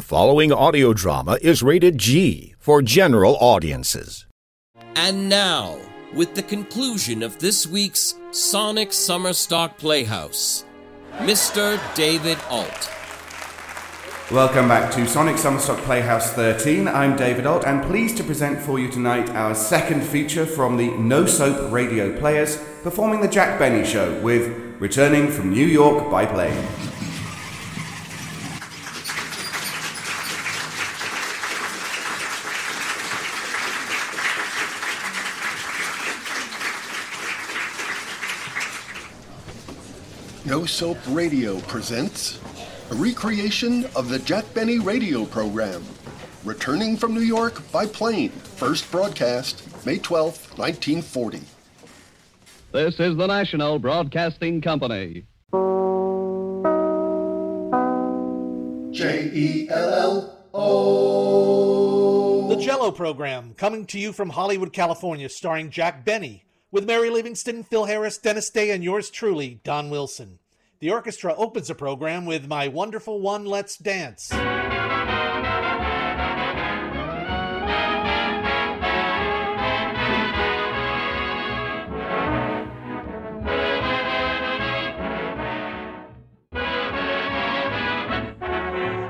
The following audio drama is rated G for general audiences. And now, with the conclusion of this week's Sonic Summerstock Playhouse, Mr. David Alt. Welcome back to Sonic Summerstock Playhouse 13. I'm David Alt and pleased to present for you tonight our second feature from the No Soap Radio Players performing The Jack Benny Show with Returning from New York by Plane. No Soap Radio presents a recreation of the Jack Benny radio program, returning from New York by plane, first broadcast May 12, 1940. This is the National Broadcasting Company. J E L L O. The Jello program, coming to you from Hollywood, California, starring Jack Benny, with Mary Livingstone, Phil Harris, Dennis Day, and yours truly, Don Wilson. The orchestra opens the program with My Wonderful One Let's Dance.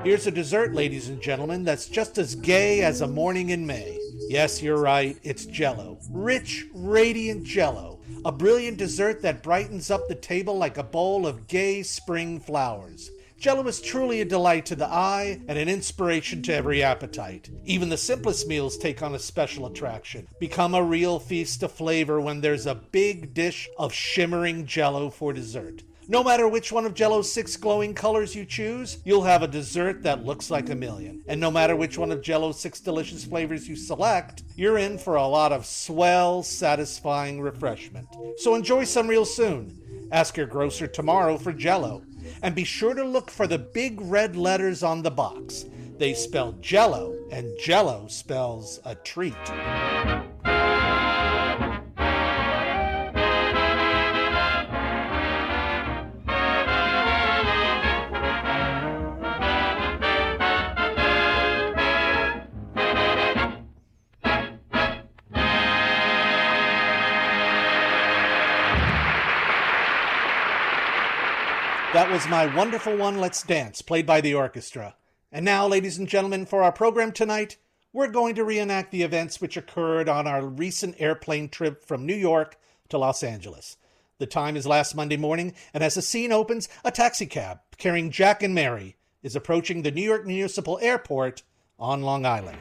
Here's a dessert, ladies and gentlemen, that's just as gay as a morning in May. Yes, you're right, it's jello. Rich, radiant jello. A brilliant dessert that brightens up the table like a bowl of gay spring flowers. Jello is truly a delight to the eye and an inspiration to every appetite. Even the simplest meals take on a special attraction, become a real feast of flavor when there's a big dish of shimmering jello for dessert. No matter which one of Jello's six glowing colors you choose, you'll have a dessert that looks like a million. And no matter which one of Jello's six delicious flavors you select, you're in for a lot of swell, satisfying refreshment. So enjoy some real soon. Ask your grocer tomorrow for Jello. And be sure to look for the big red letters on the box. They spell Jello, and Jello spells a treat. That was my wonderful one, Let's Dance, played by the orchestra. And now, ladies and gentlemen, for our program tonight, we're going to reenact the events which occurred on our recent airplane trip from New York to Los Angeles. The time is last Monday morning, and as the scene opens, a taxicab carrying Jack and Mary is approaching the New York Municipal Airport on Long Island.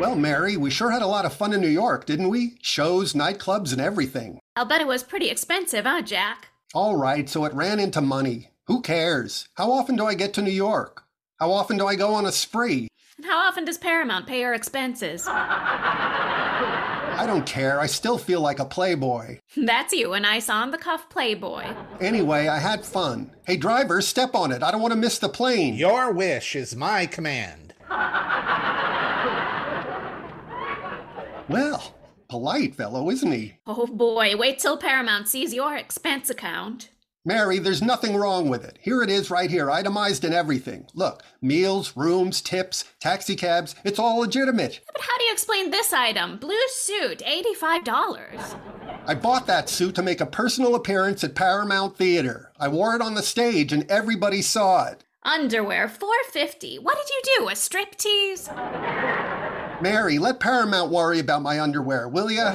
Well, Mary, we sure had a lot of fun in New York, didn't we? Shows, nightclubs, and everything. I'll bet it was pretty expensive, huh, Jack? All right, so it ran into money. Who cares? How often do I get to New York? How often do I go on a spree? And how often does Paramount pay our expenses? I don't care. I still feel like a playboy. That's you, a nice on the cuff playboy. Anyway, I had fun. Hey, driver, step on it. I don't want to miss the plane. Your wish is my command. Well, polite fellow, isn't he? Oh boy, wait till Paramount sees your expense account. Mary, there's nothing wrong with it. Here it is right here, itemized and everything. Look, meals, rooms, tips, taxicabs, it's all legitimate. But how do you explain this item? Blue suit, $85. I bought that suit to make a personal appearance at Paramount Theater. I wore it on the stage and everybody saw it. Underwear, 450. What did you do? A strip tease? Mary, let Paramount worry about my underwear, will ya?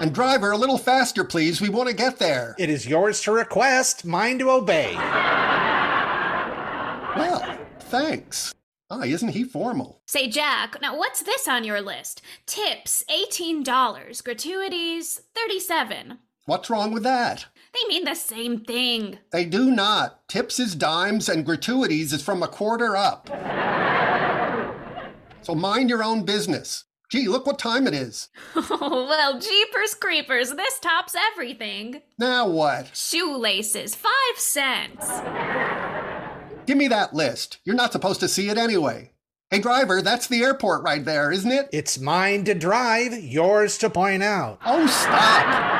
And driver, a little faster, please. We want to get there. It is yours to request, mine to obey. Well, thanks. Ah, isn't he formal? Say, Jack, now what's this on your list? Tips, $18. Gratuities, 37 What's wrong with that? They mean the same thing. They do not. Tips is dimes and gratuities is from a quarter up. So mind your own business. Gee, look what time it is. Oh, well, jeepers creepers, this tops everything. Now what? Shoelaces, five cents. Give me that list. You're not supposed to see it anyway. Hey, driver, that's the airport right there, isn't it? It's mine to drive, yours to point out. Oh, stop!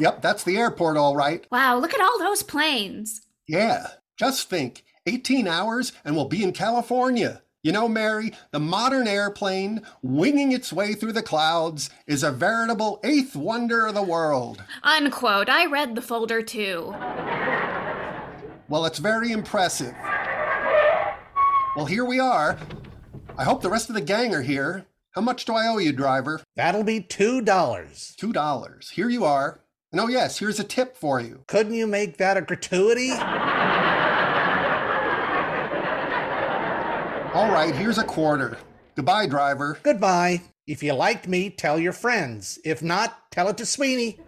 Yep, that's the airport, all right. Wow, look at all those planes. Yeah, just think 18 hours and we'll be in California. You know, Mary, the modern airplane, winging its way through the clouds, is a veritable eighth wonder of the world. Unquote. I read the folder too. Well, it's very impressive. Well, here we are. I hope the rest of the gang are here. How much do I owe you, driver? That'll be $2. Two dollars. Here you are. And oh, yes, here's a tip for you. Couldn't you make that a gratuity? All right, here's a quarter. Goodbye, driver. Goodbye. If you liked me, tell your friends. If not, tell it to Sweeney.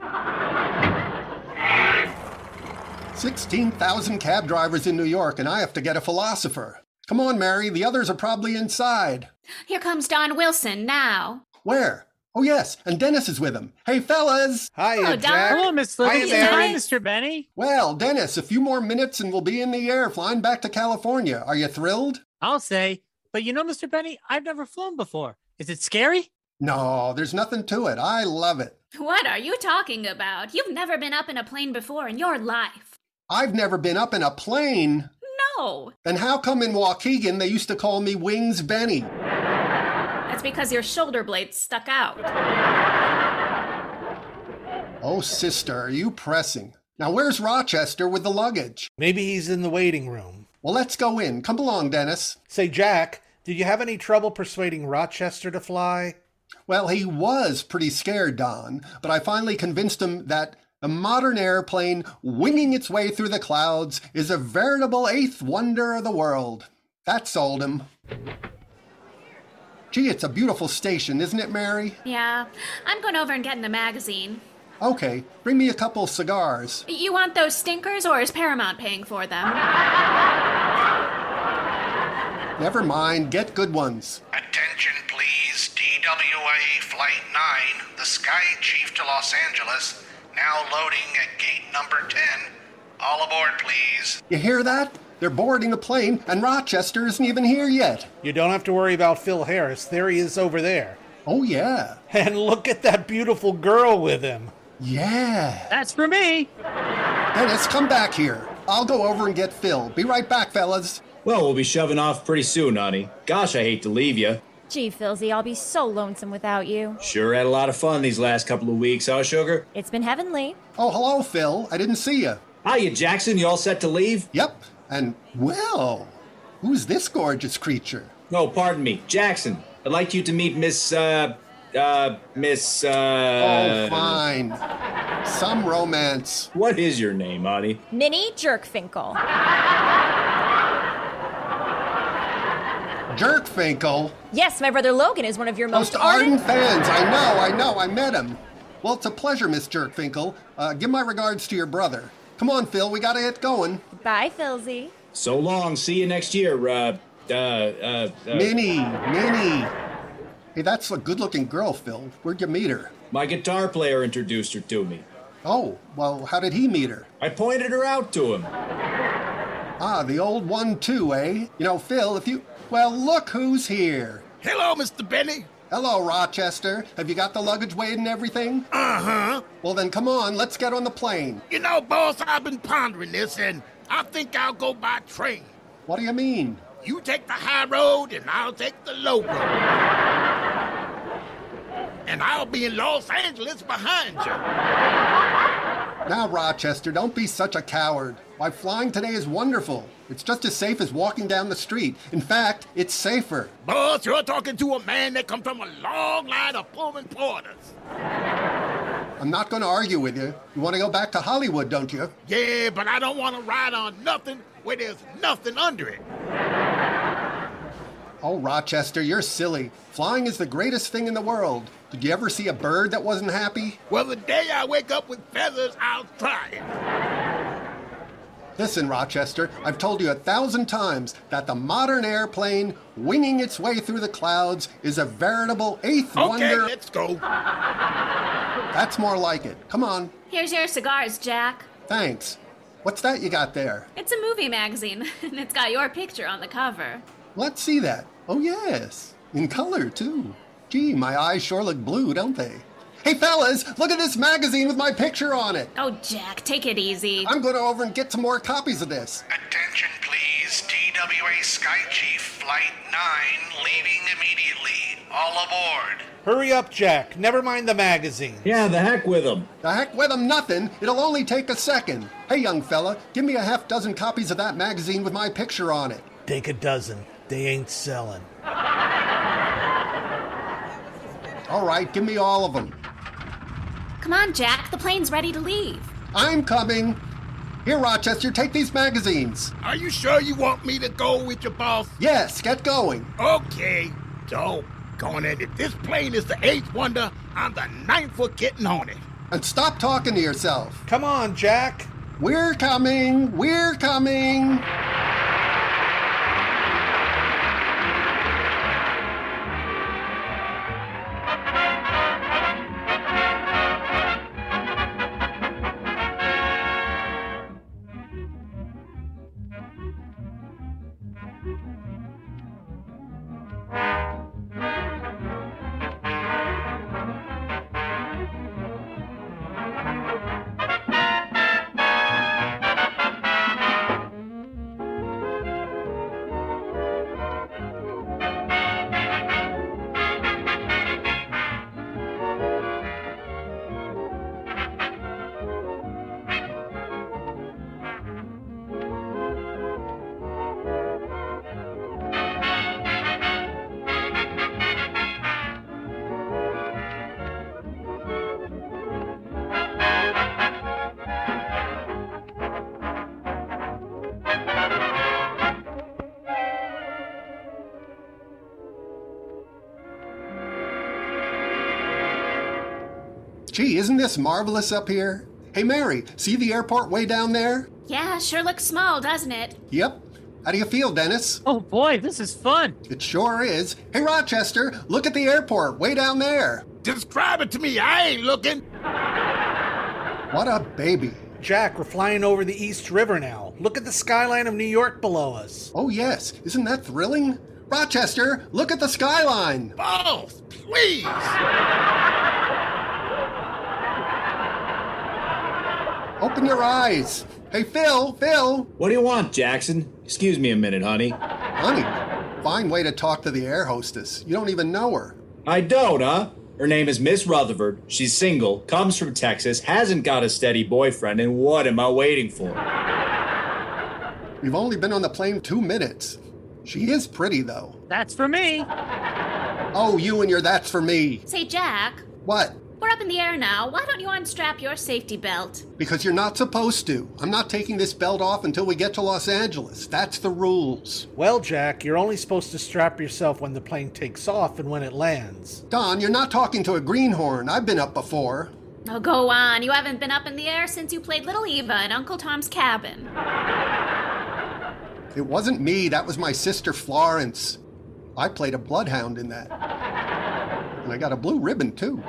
16,000 cab drivers in New York, and I have to get a philosopher. Come on, Mary, the others are probably inside. Here comes Don Wilson now. Where? Oh, yes, and Dennis is with him. Hey, fellas! Hiya, Hello, Jack. Hello, Miss Hiya, Livingstone. Hi, Mr. Benny. Well, Dennis, a few more minutes and we'll be in the air flying back to California. Are you thrilled? I'll say. But you know, Mr. Benny, I've never flown before. Is it scary? No, there's nothing to it. I love it. What are you talking about? You've never been up in a plane before in your life. I've never been up in a plane. No. Then how come in Waukegan they used to call me Wings Benny? That's because your shoulder blades stuck out. Oh, sister, are you pressing? Now, where's Rochester with the luggage? Maybe he's in the waiting room. Well, let's go in. Come along, Dennis. Say, Jack, did you have any trouble persuading Rochester to fly? Well, he was pretty scared, Don, but I finally convinced him that a modern airplane winging its way through the clouds is a veritable eighth wonder of the world. That sold him. Gee, it's a beautiful station, isn't it, Mary? Yeah, I'm going over and getting the magazine. Okay, bring me a couple of cigars. You want those stinkers, or is Paramount paying for them? Never mind, get good ones. Attention, please. TWA Flight 9, the Sky Chief to Los Angeles, now loading at gate number 10. All aboard, please. You hear that? They're boarding a plane, and Rochester isn't even here yet. You don't have to worry about Phil Harris. There he is over there. Oh, yeah. And look at that beautiful girl with him. Yeah. That's for me. Dennis, come back here. I'll go over and get Phil. Be right back, fellas. Well, we'll be shoving off pretty soon, honey. Gosh, I hate to leave you. Gee, Philzy, I'll be so lonesome without you. Sure had a lot of fun these last couple of weeks, huh, Sugar? It's been heavenly. Oh, hello, Phil. I didn't see you. Hiya, Jackson. You all set to leave? Yep. And, well, who's this gorgeous creature? Oh, pardon me. Jackson, I'd like you to meet Miss, uh, uh, Miss, uh... Oh, fine. Some romance. What is your name, honey? Minnie Jerkfinkel. Jerkfinkel. Yes, my brother Logan is one of your most, Most ardent fans. I know, I know. I met him. Well, it's a pleasure, Miss Jerkfinkel. Uh, give my regards to your brother. Come on, Phil. We gotta get going. Bye, Philzy. So long. See you next year, uh, uh, uh... uh Minnie, Minnie. Hey, that's a good-looking girl, Phil. Where'd you meet her? My guitar player introduced her to me. Oh, well, how did he meet her? I pointed her out to him. Ah, the old one, too, eh? You know, Phil, if you. Well, look who's here. Hello, Mr. Benny. Hello, Rochester. Have you got the luggage weighed and everything? Uh huh. Well, then come on, let's get on the plane. You know, boss, I've been pondering this, and I think I'll go by train. What do you mean? You take the high road, and I'll take the low road. And I'll be in Los Angeles behind you. Now, Rochester, don't be such a coward. Why, flying today is wonderful. It's just as safe as walking down the street. In fact, it's safer. Boss, you're talking to a man that comes from a long line of Pullman porters. I'm not going to argue with you. You want to go back to Hollywood, don't you? Yeah, but I don't want to ride on nothing where there's nothing under it. Oh, Rochester, you're silly. Flying is the greatest thing in the world. Did you ever see a bird that wasn't happy? Well, the day I wake up with feathers, I'll try it. Listen, Rochester, I've told you a thousand times that the modern airplane winging its way through the clouds is a veritable eighth Okay, wonder. let's go. That's more like it. Come on. Here's your cigars, Jack. Thanks. What's that you got there? It's a movie magazine, and it's got your picture on the cover. Let's see that. Oh, yes. In color, too. Gee, my eyes sure look blue, don't they? Hey, fellas, look at this magazine with my picture on it. Oh, Jack, take it easy. I'm going to over and get some more copies of this. Attention, please. TWA Sky Chief Flight 9 leaving immediately. All aboard. Hurry up, Jack. Never mind the magazine. Yeah, the heck with them. The heck with 'em, nothing. It'll only take a second. Hey, young fella, give me a half dozen copies of that magazine with my picture on it. Take a dozen. They ain't selling. All right, give me all of them. Come on, Jack. The plane's ready to leave. I'm coming. Here, Rochester, take these magazines. Are you sure you want me to go with your boss? Yes, get going. Okay, so going in. If this plane is the eighth wonder, I'm the ninth for getting on it. And stop talking to yourself. Come on, Jack. We're coming. We're coming. Gee, isn't this marvelous up here? Hey, Mary, see the airport way down there? Yeah, sure looks small, doesn't it? Yep. How do you feel, Dennis? Oh boy, this is fun. It sure is. Hey, Rochester, look at the airport way down there. Describe it to me. I ain't looking. What a baby. Jack, we're flying over the East River now. Look at the skyline of New York below us. Oh, yes. Isn't that thrilling? Rochester, look at the skyline. Both, please. Open your eyes. Hey, Phil, Phil. What do you want, Jackson? Excuse me a minute, honey. Honey, fine way to talk to the air hostess. You don't even know her. I don't, huh? Her name is Miss Rutherford. She's single, comes from Texas, hasn't got a steady boyfriend, and what am I waiting for? We've only been on the plane two minutes. She is pretty, though. That's for me. Oh, you and your that's for me. Say, Jack, What? We're up in the air now. Why don't you unstrap your safety belt? Because you're not supposed to. I'm not taking this belt off until we get to Los Angeles. That's the rules. Well, Jack, you're only supposed to strap yourself when the plane takes off and when it lands. Don, you're not talking to a greenhorn. I've been up before. Oh, go on. You haven't been up in the air since you played Little Eva in Uncle Tom's cabin. It wasn't me, that was my sister Florence. I played a bloodhound in that. And I got a blue ribbon, too.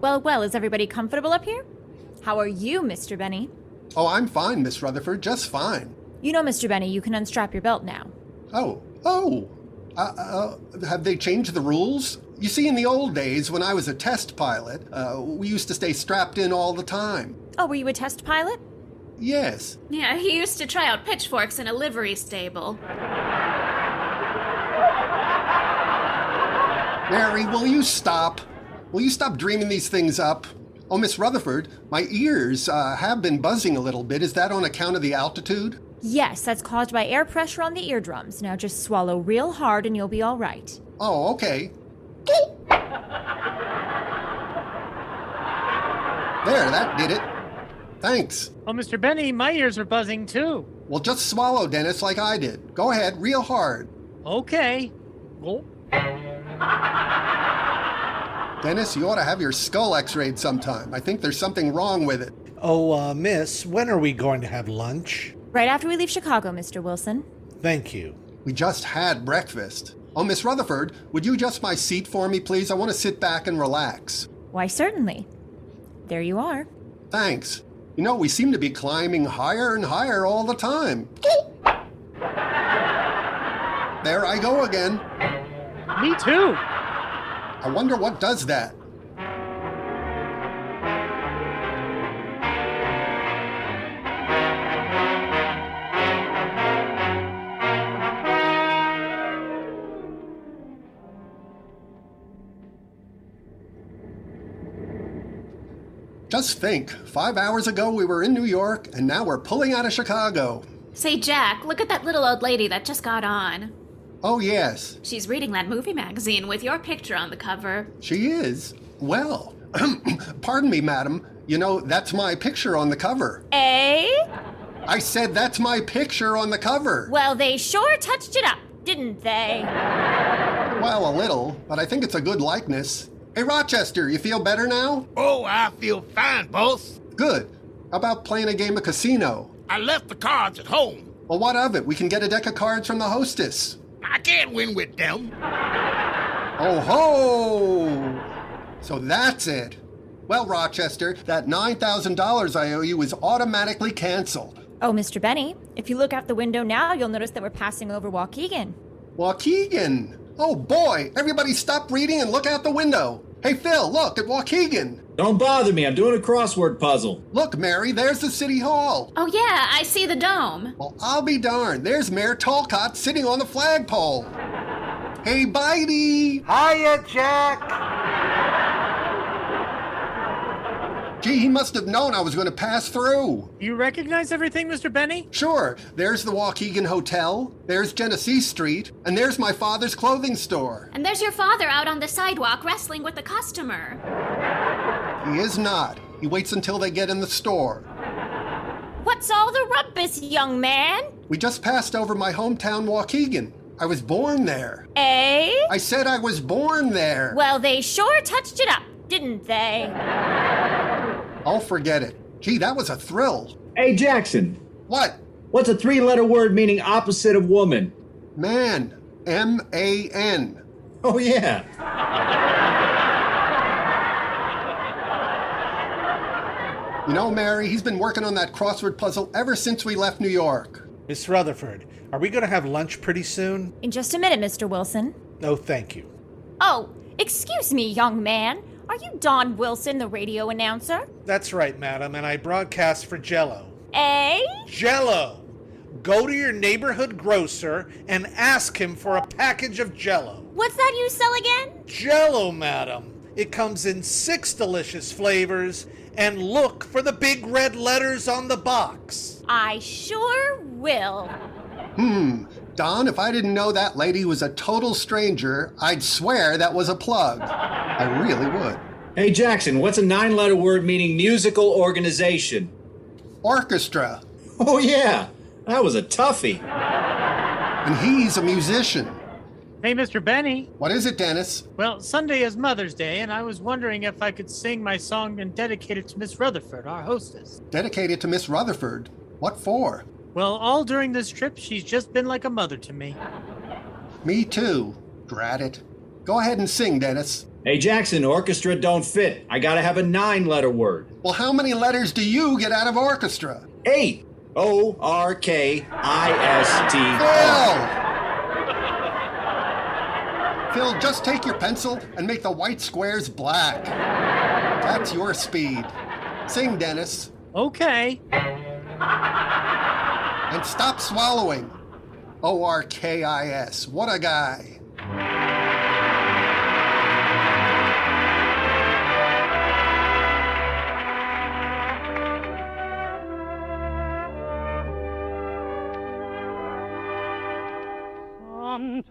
Well, well, is everybody comfortable up here? How are you, Mr. Benny? Oh, I'm fine, Miss Rutherford, just fine. You know, Mr. Benny, you can unstrap your belt now. Oh, oh. Uh, uh, have they changed the rules? You see, in the old days, when I was a test pilot, uh, we used to stay strapped in all the time. Oh, were you a test pilot? Yes. Yeah, he used to try out pitchforks in a livery stable. Mary, will you stop? Will you stop dreaming these things up? Oh, Miss Rutherford, my ears uh, have been buzzing a little bit. Is that on account of the altitude? Yes, that's caused by air pressure on the eardrums. Now just swallow real hard and you'll be all right. Oh, okay. There, that did it. Thanks. Oh, Mr. Benny, my ears are buzzing too. Well, just swallow, Dennis, like I did. Go ahead, real hard. Okay. Oh. Dennis, you ought to have your skull x rayed sometime. I think there's something wrong with it. Oh, uh, miss, when are we going to have lunch? Right after we leave Chicago, Mr. Wilson. Thank you. We just had breakfast. Oh, Miss Rutherford, would you adjust my seat for me, please? I want to sit back and relax. Why, certainly. There you are. Thanks. You know, we seem to be climbing higher and higher all the time. There I go again. Me too. I wonder what does that. Just think, five hours ago we were in New York, and now we're pulling out of Chicago. Say, Jack, look at that little old lady that just got on. Oh, yes, She's reading that movie magazine with your picture on the cover. she is. Well, pardon me, madam. You know, that's my picture on the cover. Eh? I said that's my picture on the cover. Well, they sure touched it up, didn't they? Well, a little, but I think it's a good likeness. Hey, Rochester, you feel better now? Oh, I feel fine, boss. Good. How about playing a game of casino? I left the cards at home. Well, what of it? We can get a deck of cards from the hostess. I can't win with them. Oh ho! So that's it. Well, Rochester, that $9,000 I owe you is automatically canceled. Oh, Mr. Benny, if you look out the window now, you'll notice that we're passing over Waukegan. Waukegan! Oh boy, everybody stop reading and look out the window. Hey, Phil, look at Waukegan. Don't bother me. I'm doing a crossword puzzle. Look, Mary, there's the city hall. Oh, yeah, I see the dome. Well, I'll be darned. There's Mayor Talcott sitting on the flagpole. Hey, Bitey! Hiya, Jack! Gee, he must have known I was going to pass through. You recognize everything, Mr. Benny? Sure, there's the Waukegan Hotel, there's Genesee Street, and there's my father's clothing store. And there's your father out on the sidewalk wrestling with a customer. He is not. He waits until they get in the store. What's all the rumpus, young man? We just passed over my hometown, Waukegan. I was born there. Eh? I said I was born there. Well, they sure touched it up, didn't they? I'll forget it. Gee, that was a thrill. Hey, Jackson. What? What's a three letter word meaning opposite of woman? Man. M A N. Oh, yeah. You know, Mary, he's been working on that crossword puzzle ever since we left New York. Miss Rutherford, are we going to have lunch pretty soon? In just a minute, Mr. Wilson. No, thank you. Oh, excuse me, young man. Are you Don Wilson, the radio announcer? That's right, madam, and I broadcast for Jello. Eh? Jello! Go to your neighborhood grocer and ask him for a package of Jello. What's that you sell again? Jello, madam. It comes in six delicious flavors, and look for the big red letters on the box. I sure will. Hmm. Don, if I didn't know that lady was a total stranger, I'd swear that was a plug. I really would. Hey, Jackson, what's a nine letter word meaning musical organization? Orchestra. Oh, yeah. That was a toughie. And he's a musician. Hey, Mr. Benny. What is it, Dennis? Well, Sunday is Mother's Day, and I was wondering if I could sing my song and dedicate it to Miss Rutherford, our hostess. Dedicated to Miss Rutherford. What for? Well, all during this trip, she's just been like a mother to me. Me too. Drat it. Go ahead and sing, Dennis. Hey, Jackson, orchestra don't fit. I gotta have a nine letter word. Well, how many letters do you get out of orchestra? Eight. O R K I S T R. Phil! Phil, just take your pencil and make the white squares black. That's your speed. Sing, Dennis. Okay. And stop swallowing. O R K I S. What a guy.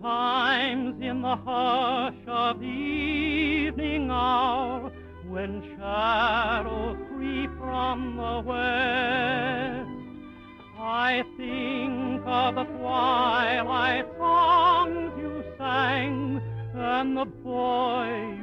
Sometimes in the hush of evening hour, when shadows creep from the west, of the twilight songs you sang and the boy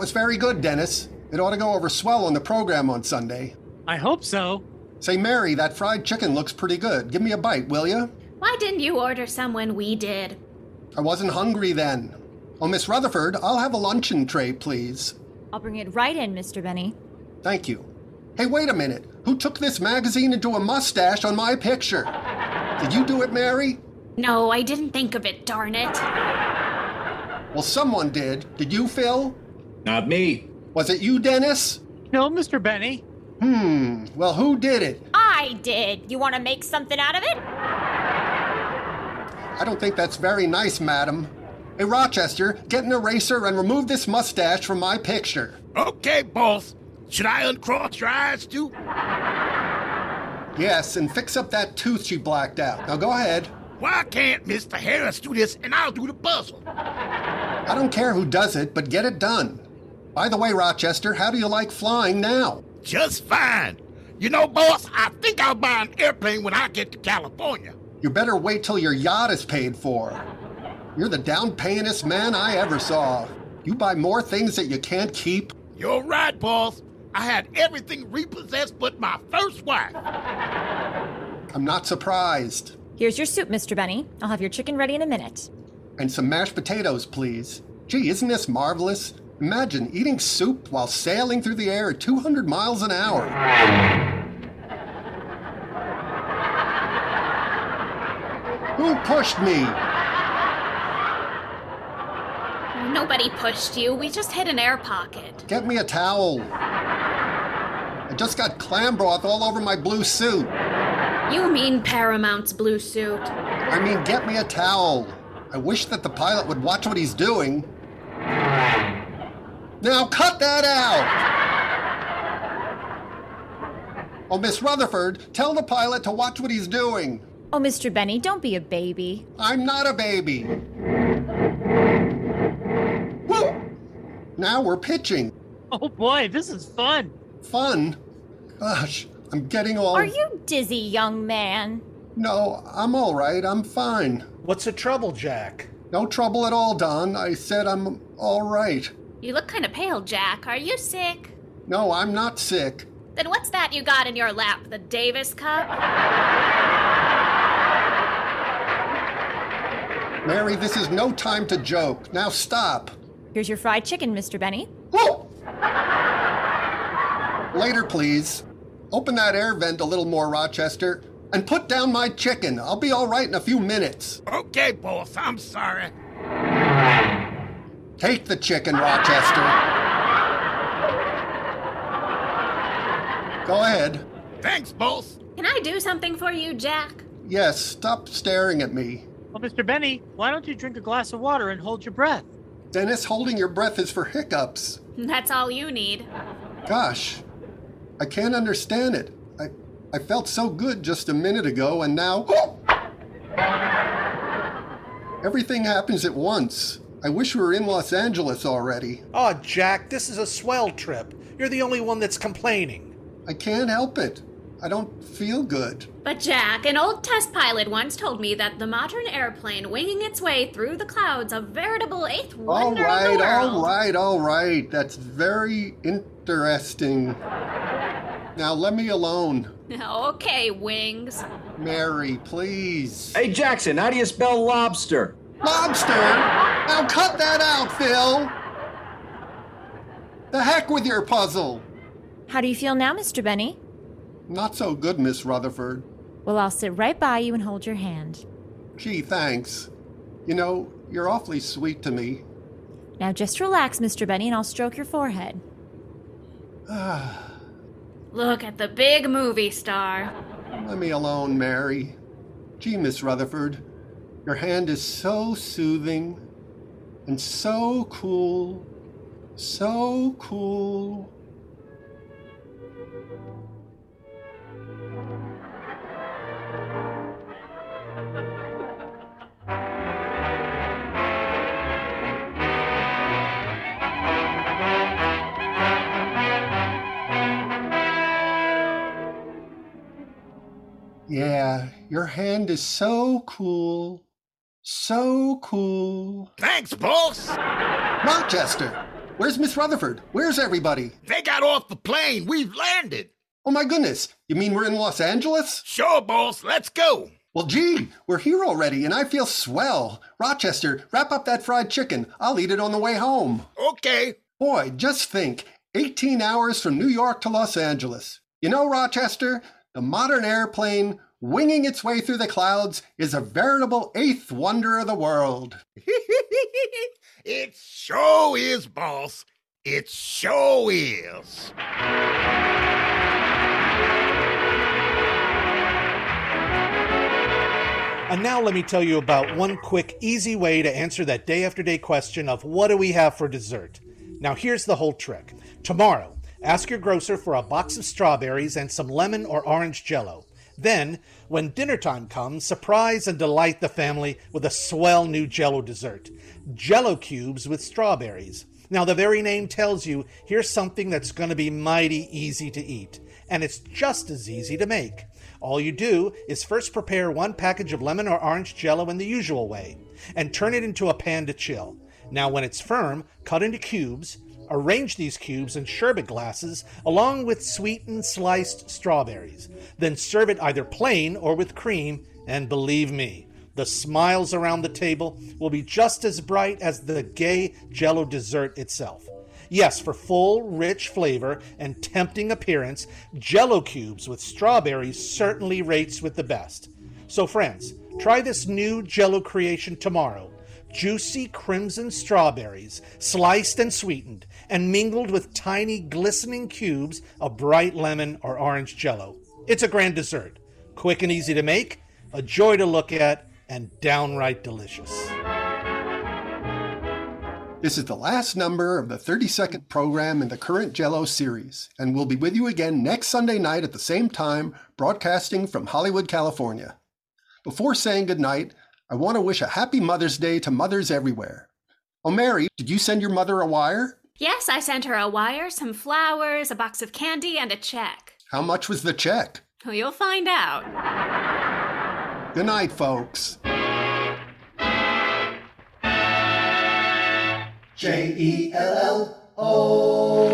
was very good, Dennis. It ought to go over swell on the program on Sunday. I hope so. Say, Mary, that fried chicken looks pretty good. Give me a bite, will you? Why didn't you order some when we did? I wasn't hungry then. Oh, Miss Rutherford, I'll have a luncheon tray, please. I'll bring it right in, Mr. Benny. Thank you. Hey, wait a minute. Who took this magazine into a mustache on my picture? Did you do it, Mary? No, I didn't think of it, darn it. Well, someone did. Did you, Phil? Not me. Was it you, Dennis? No, Mr. Benny. Hmm. Well, who did it? I did. You want to make something out of it? I don't think that's very nice, madam. Hey, Rochester, get an eraser and remove this mustache from my picture. Okay, boss. Should I uncross your eyes too? Yes, and fix up that tooth she blacked out. Now go ahead. Why can't Mr. Harris do this and I'll do the puzzle? I don't care who does it, but get it done. By the way, Rochester, how do you like flying now? Just fine. You know, boss, I think I'll buy an airplane when I get to California. You better wait till your yacht is paid for. You're the down payingest man I ever saw. You buy more things that you can't keep. You're right, boss. I had everything repossessed but my first wife. I'm not surprised. Here's your soup, Mr. Benny. I'll have your chicken ready in a minute. And some mashed potatoes, please. Gee, isn't this marvelous? Imagine eating soup while sailing through the air at 200 miles an hour. Who pushed me? Nobody pushed you. We just hit an air pocket. Get me a towel. I just got clam broth all over my blue suit. You mean Paramount's blue suit. I mean, get me a towel. I wish that the pilot would watch what he's doing. Now cut that out! Oh, Miss Rutherford, tell the pilot to watch what he's doing. Oh, Mr. Benny, don't be a baby. I'm not a baby. Woo! Now we're pitching. Oh boy, this is fun. Fun? Gosh, I'm getting all. Are you dizzy, young man? No, I'm all right. I'm fine. What's the trouble, Jack? No trouble at all, Don. I said I'm all right. You look kind of pale, Jack. Are you sick? No, I'm not sick. Then what's that you got in your lap? The Davis Cup? Mary, this is no time to joke. Now stop. Here's your fried chicken, Mr. Benny. Whoa! Later, please. Open that air vent a little more, Rochester, and put down my chicken. I'll be all right in a few minutes. Okay, boss, I'm sorry. Take the chicken, Rochester. Go ahead. Thanks, boss. Can I do something for you, Jack? Yes, stop staring at me. Well, Mr. Benny, why don't you drink a glass of water and hold your breath? Dennis, holding your breath is for hiccups. That's all you need. Gosh, I can't understand it. I, I felt so good just a minute ago, and now. Everything happens at once. I wish we were in Los Angeles already. Oh, Jack, this is a swell trip. You're the only one that's complaining. I can't help it. I don't feel good. But Jack, an old test pilot once told me that the modern airplane winging its way through the clouds, a veritable eighth All wonder of right, the world. all right, all right. That's very interesting. Now let me alone. Okay, wings. Mary, please. Hey, Jackson, how do you spell lobster? Lobster? Now cut that out, Phil! The heck with your puzzle! How do you feel now, Mr. Benny? Not so good, Miss Rutherford. Well, I'll sit right by you and hold your hand. Gee, thanks. You know, you're awfully sweet to me. Now just relax, Mr. Benny, and I'll stroke your forehead. Look at the big movie star. Let me alone, Mary. Gee, Miss Rutherford, your hand is so soothing and so cool. So cool. Yeah, your hand is so cool. So cool. Thanks, boss. Rochester, where's Miss Rutherford? Where's everybody? They got off the plane. We've landed. Oh my goodness, you mean we're in Los Angeles? Sure, boss. Let's go. Well, gee, we're here already, and I feel swell. Rochester, wrap up that fried chicken. I'll eat it on the way home. Okay. Boy, just think 18 hours from New York to Los Angeles. You know, Rochester, the modern airplane winging its way through the clouds is a veritable eighth wonder of the world. It sure is, boss. It sure is. And now let me tell you about one quick, easy way to answer that day after day question of what do we have for dessert? Now, here's the whole trick. Tomorrow, ask your grocer for a box of strawberries and some lemon or orange jello. Then, when dinner time comes, surprise and delight the family with a swell new jello dessert jello cubes with strawberries. Now, the very name tells you here's something that's going to be mighty easy to eat, and it's just as easy to make. All you do is first prepare one package of lemon or orange jello in the usual way, and turn it into a pan to chill. Now, when it's firm, cut into cubes. Arrange these cubes in sherbet glasses along with sweetened sliced strawberries. Then serve it either plain or with cream, and believe me, the smiles around the table will be just as bright as the gay jello dessert itself. Yes, for full, rich flavor and tempting appearance, jello cubes with strawberries certainly rates with the best. So, friends, try this new jello creation tomorrow. Juicy crimson strawberries, sliced and sweetened, and mingled with tiny glistening cubes of bright lemon or orange jello. It's a grand dessert, quick and easy to make, a joy to look at, and downright delicious. This is the last number of the 30 second program in the current Jello series, and we'll be with you again next Sunday night at the same time, broadcasting from Hollywood, California. Before saying goodnight, I want to wish a happy Mother's Day to mothers everywhere. Oh, Mary, did you send your mother a wire? Yes, I sent her a wire, some flowers, a box of candy, and a check. How much was the check? Well, you'll find out. Good night, folks. J E L L O.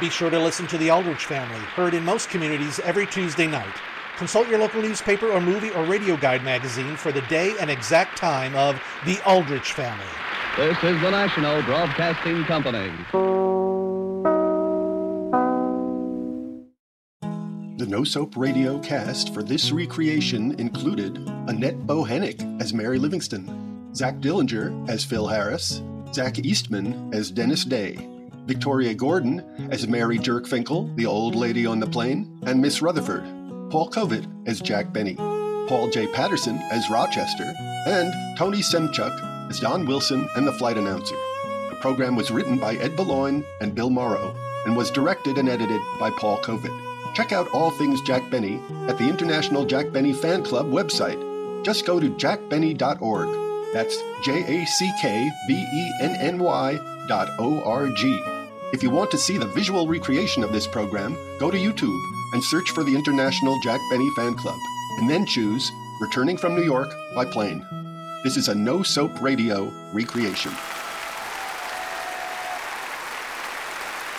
Be sure to listen to The Aldrich Family, heard in most communities every Tuesday night. Consult your local newspaper or movie or radio guide magazine for the day and exact time of The Aldrich Family. This is the National Broadcasting Company. The No Soap Radio cast for this recreation included Annette Bohannick as Mary Livingstone, Zach Dillinger as Phil Harris, Zach Eastman as Dennis Day, Victoria Gordon as Mary Jerkfinkel, the old lady on the plane, and Miss Rutherford, Paul Covett as Jack Benny, Paul J. Patterson as Rochester, and Tony Semchuk as Don Wilson and the flight announcer. The program was written by Ed Beloin and Bill Morrow and was directed and edited by Paul Covett. Check out all things Jack Benny at the International Jack Benny Fan Club website. Just go to jackbenny.org. That's J A C K B E N N Y dot O R G. If you want to see the visual recreation of this program, go to YouTube and search for the International Jack Benny Fan Club, and then choose Returning from New York by Plane. This is a no soap radio recreation.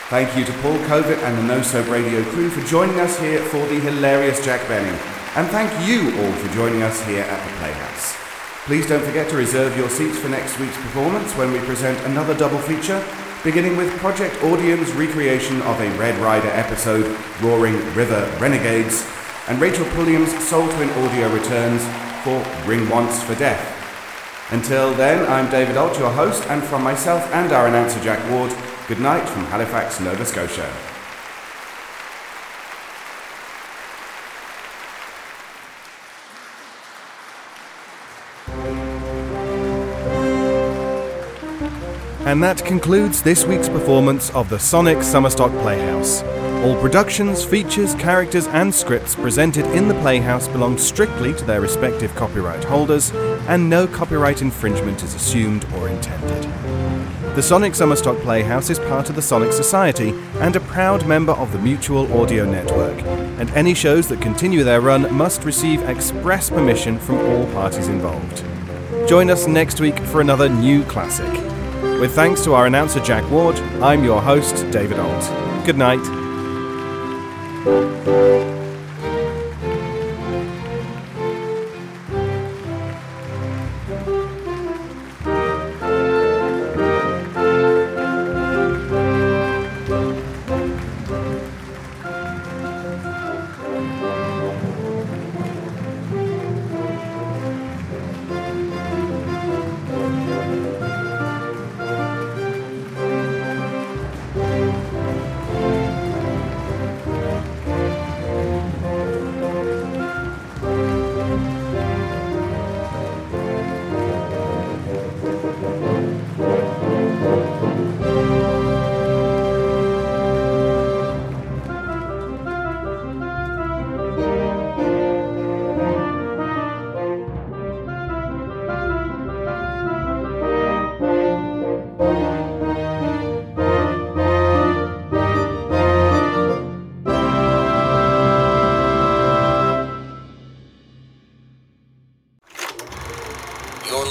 Thank you to Paul Covett and the No Soap Radio crew for joining us here for the hilarious Jack Benny. And thank you all for joining us here at the Playhouse. Please don't forget to reserve your seats for next week's performance when we present another double feature, beginning with Project Audium's recreation of a Red Ryder episode, Roaring River Renegades, and Rachel Pulliam's Soul Twin audio returns for Ring Once for Death. Until then, I'm David Alt, your host, and from myself and our announcer Jack Ward, good night from Halifax, Nova Scotia. And that concludes this week's performance of the Sonic Summerstock Playhouse. All productions, features, characters, and scripts presented in the Playhouse belong strictly to their respective copyright holders, and no copyright infringement is assumed or intended. The Sonic Summerstock Playhouse is part of the Sonic Society and a proud member of the Mutual Audio Network, and any shows that continue their run must receive express permission from all parties involved. Join us next week for another new classic. With thanks to our announcer Jack Ward, I'm your host, David Alt. Good night.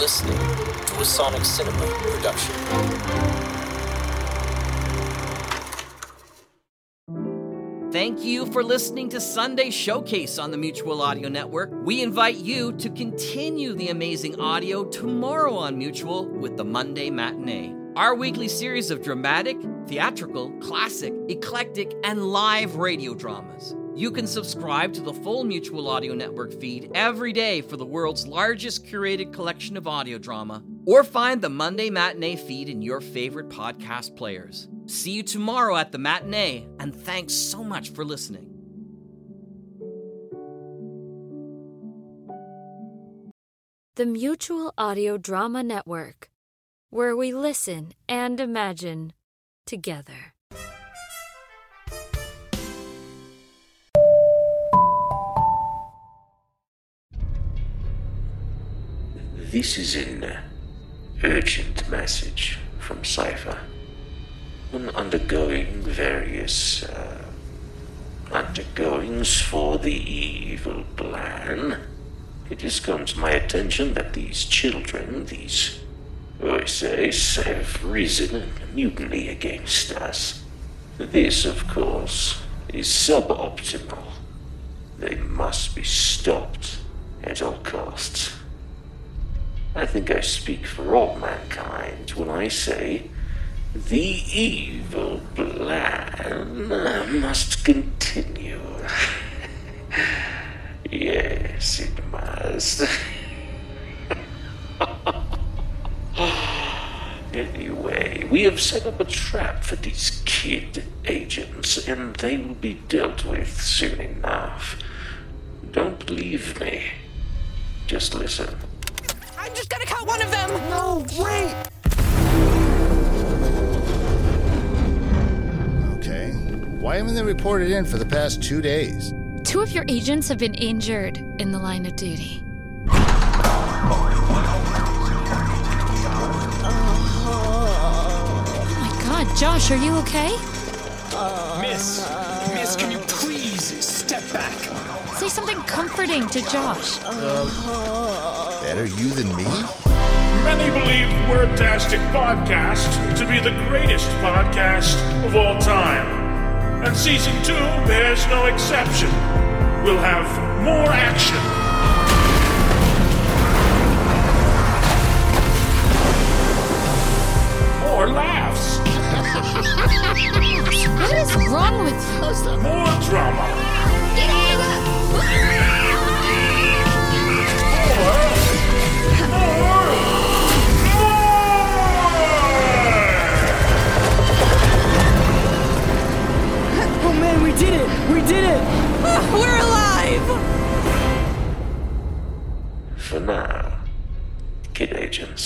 Listening to a Sonic Cinema production. Thank you for listening to Sunday Showcase on the Mutual Audio Network. We invite you to continue the amazing audio tomorrow on Mutual with the Monday Matinee. Our weekly series of dramatic, theatrical, classic, eclectic, and live radio dramas. You can subscribe to the full Mutual Audio Network feed every day for the world's largest curated collection of audio drama, or find the Monday Matinee feed in your favorite podcast players. See you tomorrow at the matinee, and thanks so much for listening. The Mutual Audio Drama Network, where we listen and imagine together. This is an urgent message from Cypher. On undergoing various uh, undergoings for the evil plan, it has come to my attention that these children, these OSAs, have risen in mutiny against us. This, of course, is suboptimal. They must be stopped at all costs. I think I speak for all mankind when I say the evil plan must continue. Yes, it must. anyway, we have set up a trap for these kid agents, and they will be dealt with soon enough. Don't believe me. Just listen. I'm just gonna cut one of them! No, wait! Okay. Why haven't they reported in for the past two days? Two of your agents have been injured in the line of duty. Oh my god, Josh, are you okay? Miss, Miss, can you please step back? Say something comforting to Josh. Better you than me? Many believe Wordtastic Podcast to be the greatest podcast of all time. And season two bears no exception. We'll have more action. More laughs. what is wrong with you? More drama. Did it! We did it! We're alive! For now, kid agents. For now.